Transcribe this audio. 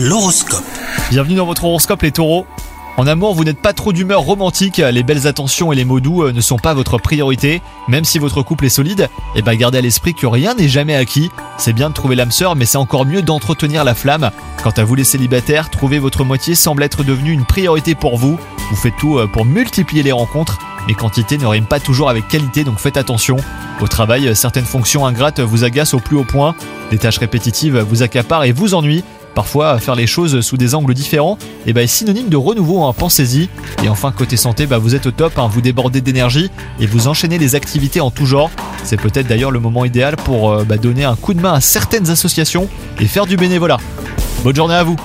L'horoscope. Bienvenue dans votre horoscope les taureaux. En amour, vous n'êtes pas trop d'humeur romantique, les belles attentions et les mots doux euh, ne sont pas votre priorité. Même si votre couple est solide, et bah gardez à l'esprit que rien n'est jamais acquis. C'est bien de trouver l'âme sœur, mais c'est encore mieux d'entretenir la flamme. Quant à vous les célibataires, trouver votre moitié semble être devenu une priorité pour vous. Vous faites tout euh, pour multiplier les rencontres, mais quantité ne rime pas toujours avec qualité, donc faites attention. Au travail, euh, certaines fonctions ingrates vous agacent au plus haut point, des tâches répétitives vous accaparent et vous ennuient. Parfois, faire les choses sous des angles différents eh ben, est synonyme de renouveau, hein, pensez-y. Et enfin, côté santé, bah, vous êtes au top, hein, vous débordez d'énergie et vous enchaînez les activités en tout genre. C'est peut-être d'ailleurs le moment idéal pour euh, bah, donner un coup de main à certaines associations et faire du bénévolat. Bonne journée à vous